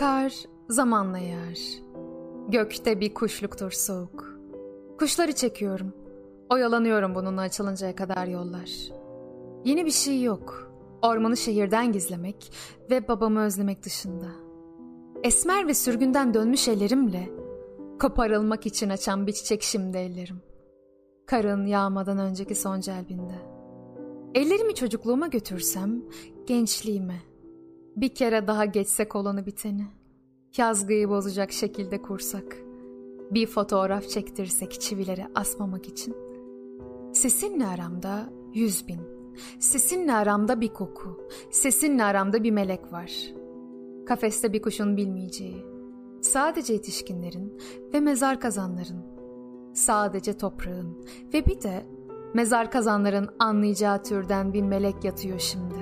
Kar zamanla yağar. Gökte bir kuşluktur soğuk. Kuşları çekiyorum. Oyalanıyorum bununla açılıncaya kadar yollar. Yeni bir şey yok. Ormanı şehirden gizlemek ve babamı özlemek dışında. Esmer ve sürgünden dönmüş ellerimle koparılmak için açan bir çiçek şimdi ellerim. Karın yağmadan önceki son celbinde. Ellerimi çocukluğuma götürsem gençliğime. Bir kere daha geçsek olanı biteni. Yazgıyı bozacak şekilde kursak. Bir fotoğraf çektirsek çivileri asmamak için. Sesinle aramda yüz bin. Sesinle aramda bir koku. Sesinle aramda bir melek var. Kafeste bir kuşun bilmeyeceği. Sadece yetişkinlerin ve mezar kazanların. Sadece toprağın ve bir de mezar kazanların anlayacağı türden bir melek yatıyor şimdi.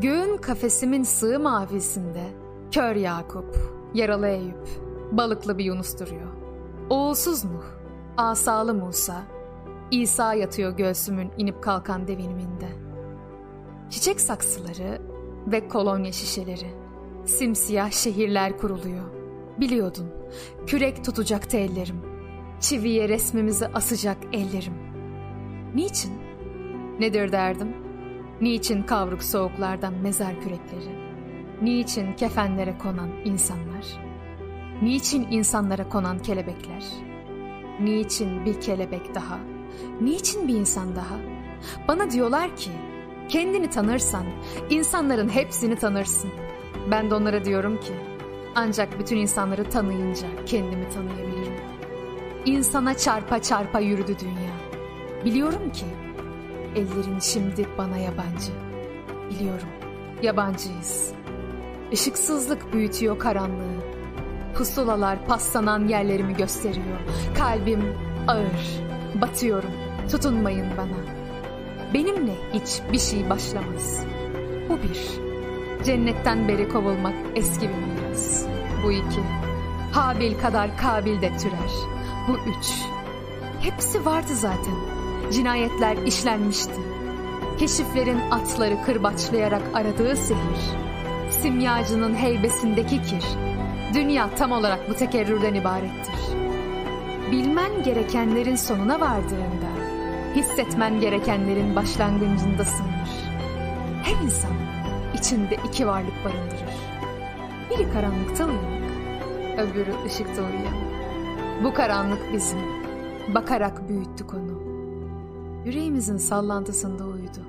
Göğün kafesimin sığ mavisinde kör Yakup, yaralı Eyüp, balıklı bir Yunus duruyor. Oğulsuz Nuh, asalı Musa, İsa yatıyor göğsümün inip kalkan deviniminde. Çiçek saksıları ve kolonya şişeleri, simsiyah şehirler kuruluyor. Biliyordun, kürek tutacaktı ellerim, çiviye resmimizi asacak ellerim. Niçin? Nedir derdim? Niçin kavruk soğuklardan mezar kürekleri? Niçin kefenlere konan insanlar? Niçin insanlara konan kelebekler? Niçin bir kelebek daha? Niçin bir insan daha? Bana diyorlar ki, kendini tanırsan insanların hepsini tanırsın. Ben de onlara diyorum ki, ancak bütün insanları tanıyınca kendimi tanıyabilirim. İnsana çarpa çarpa yürüdü dünya. Biliyorum ki Ellerin şimdi bana yabancı. Biliyorum, yabancıyız. Işıksızlık büyütüyor karanlığı. Pusulalar paslanan yerlerimi gösteriyor. Kalbim ağır, batıyorum. Tutunmayın bana. Benimle hiç bir şey başlamaz. Bu bir. Cennetten beri kovulmak eski bir miras. Bu iki. Habil kadar Kabil de türer. Bu üç. Hepsi vardı zaten cinayetler işlenmişti. Keşiflerin atları kırbaçlayarak aradığı sehir, simyacının heybesindeki kir, dünya tam olarak bu tekerrürden ibarettir. Bilmen gerekenlerin sonuna vardığında, hissetmen gerekenlerin başlangıcındasındır. Her insan içinde iki varlık barındırır. Biri karanlıkta uyanık, öbürü ışıkta uyuyan. Bu karanlık bizim. Bakarak büyüttük onu. Yüreğimizin sallantısında uyudu.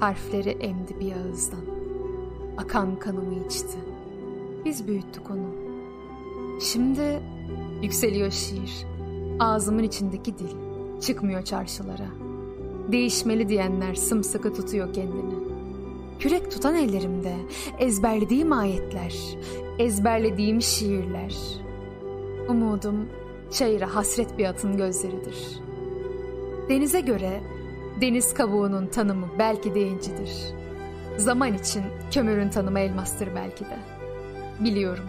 Harfleri emdi bir ağızdan. Akan kanımı içti. Biz büyüttük onu. Şimdi yükseliyor şiir. Ağzımın içindeki dil çıkmıyor çarşılara. Değişmeli diyenler sımsıkı tutuyor kendini. Kürek tutan ellerimde ezberlediğim ayetler, ezberlediğim şiirler. Umudum çayıra hasret bir atın gözleridir.'' Denize göre deniz kabuğunun tanımı belki de incidir. Zaman için kömürün tanımı elmastır belki de. Biliyorum,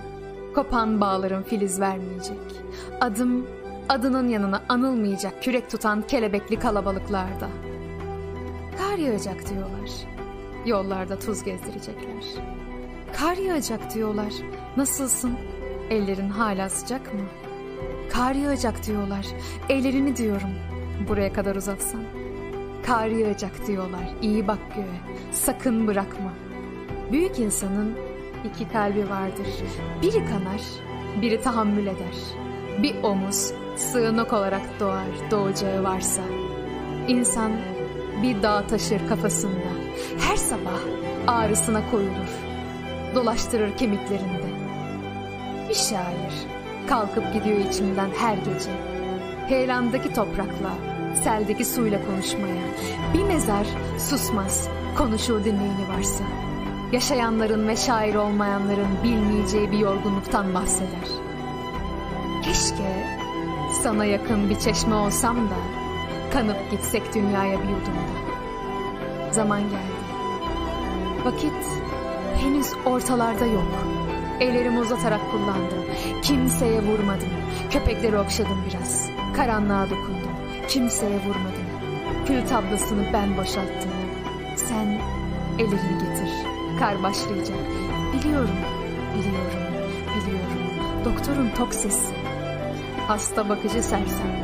kopan bağların filiz vermeyecek. Adım adının yanına anılmayacak kürek tutan kelebekli kalabalıklarda. Kar yağacak diyorlar. Yollarda tuz gezdirecekler. Kar yağacak diyorlar. Nasılsın? Ellerin hala sıcak mı? Kar yağacak diyorlar. Ellerini diyorum buraya kadar uzatsan. Kar yağacak diyorlar. İyi bak göğe. Sakın bırakma. Büyük insanın iki kalbi vardır. Biri kanar, biri tahammül eder. Bir omuz sığınak olarak doğar doğacağı varsa. İnsan bir dağ taşır kafasında. Her sabah ağrısına koyulur. Dolaştırır kemiklerinde. Bir şair kalkıp gidiyor içimden her gece. Heyelandaki toprakla seldeki suyla konuşmaya. Bir mezar susmaz, konuşur dinleyeni varsa. Yaşayanların ve şair olmayanların bilmeyeceği bir yorgunluktan bahseder. Keşke sana yakın bir çeşme olsam da kanıp gitsek dünyaya bir yudumda. Zaman geldi. Vakit henüz ortalarda yok. Ellerimi uzatarak kullandım. Kimseye vurmadım. Köpekleri okşadım biraz. Karanlığa dokundum. Kimseye vurmadım. Kül tablasını ben boşalttım. Sen ellerini getir. Kar başlayacak. Biliyorum, Biliyorum, biliyorum. Doktorun tok sesi. Hasta bakıcı sersem.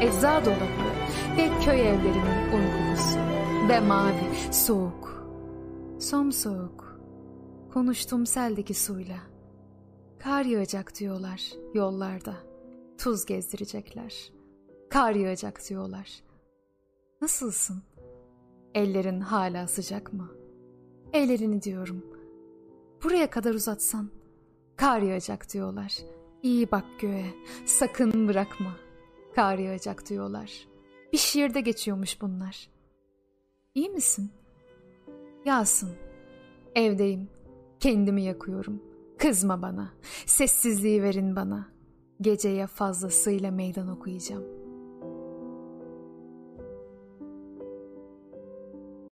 Ecza dolabı ve köy evlerinin un kokusu. Ve mavi, soğuk. Somsoğuk. Konuştum seldeki suyla. Kar yağacak diyorlar yollarda. Tuz gezdirecekler. Kar yağacak diyorlar. Nasılsın? Ellerin hala sıcak mı? Ellerini diyorum. Buraya kadar uzatsan. Kar yağacak diyorlar. İyi bak göğe. Sakın bırakma. Kar yağacak diyorlar. Bir şiirde geçiyormuş bunlar. İyi misin? Yağsın. Evdeyim. Kendimi yakıyorum. Kızma bana. Sessizliği verin bana. Geceye fazlasıyla meydan okuyacağım.''